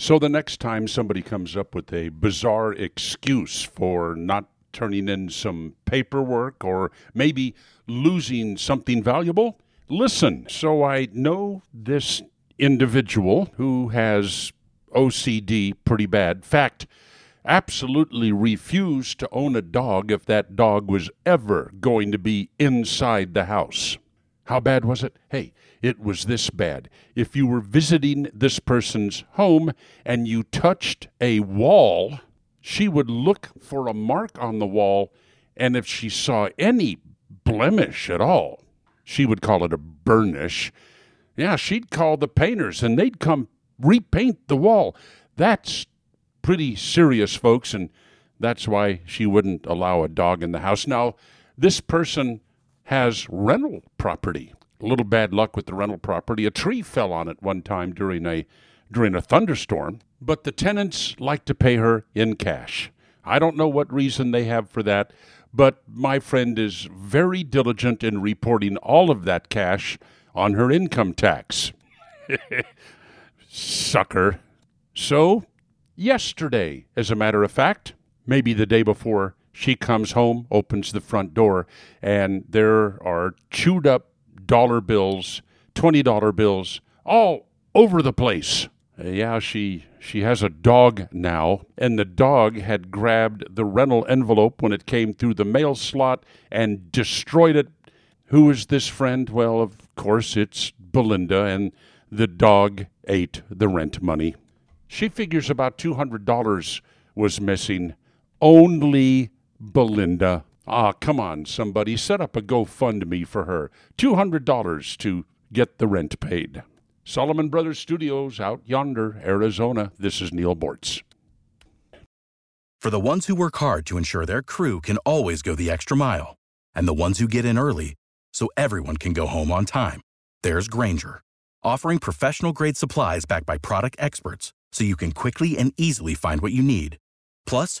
So the next time somebody comes up with a bizarre excuse for not turning in some paperwork or maybe losing something valuable, listen. So I know this individual who has OCD pretty bad. Fact, absolutely refused to own a dog if that dog was ever going to be inside the house. How bad was it? Hey, it was this bad. If you were visiting this person's home and you touched a wall, she would look for a mark on the wall, and if she saw any blemish at all, she would call it a burnish. Yeah, she'd call the painters and they'd come repaint the wall. That's pretty serious, folks, and that's why she wouldn't allow a dog in the house. Now, this person has rental property. A little bad luck with the rental property. A tree fell on it one time during a during a thunderstorm, but the tenants like to pay her in cash. I don't know what reason they have for that, but my friend is very diligent in reporting all of that cash on her income tax. Sucker. So, yesterday, as a matter of fact, maybe the day before, she comes home, opens the front door, and there are chewed up dollar bills, $20 bills, all over the place. Yeah, she she has a dog now, and the dog had grabbed the rental envelope when it came through the mail slot and destroyed it. Who is this friend? Well, of course, it's Belinda, and the dog ate the rent money. She figures about $200 was missing. Only Belinda. Ah, come on, somebody, set up a GoFundMe for her. $200 to get the rent paid. Solomon Brothers Studios out yonder, Arizona. This is Neal Boortz. For the ones who work hard to ensure their crew can always go the extra mile, and the ones who get in early so everyone can go home on time, there's Grainger, offering professional grade supplies backed by product experts so you can quickly and easily find what you need. Plus,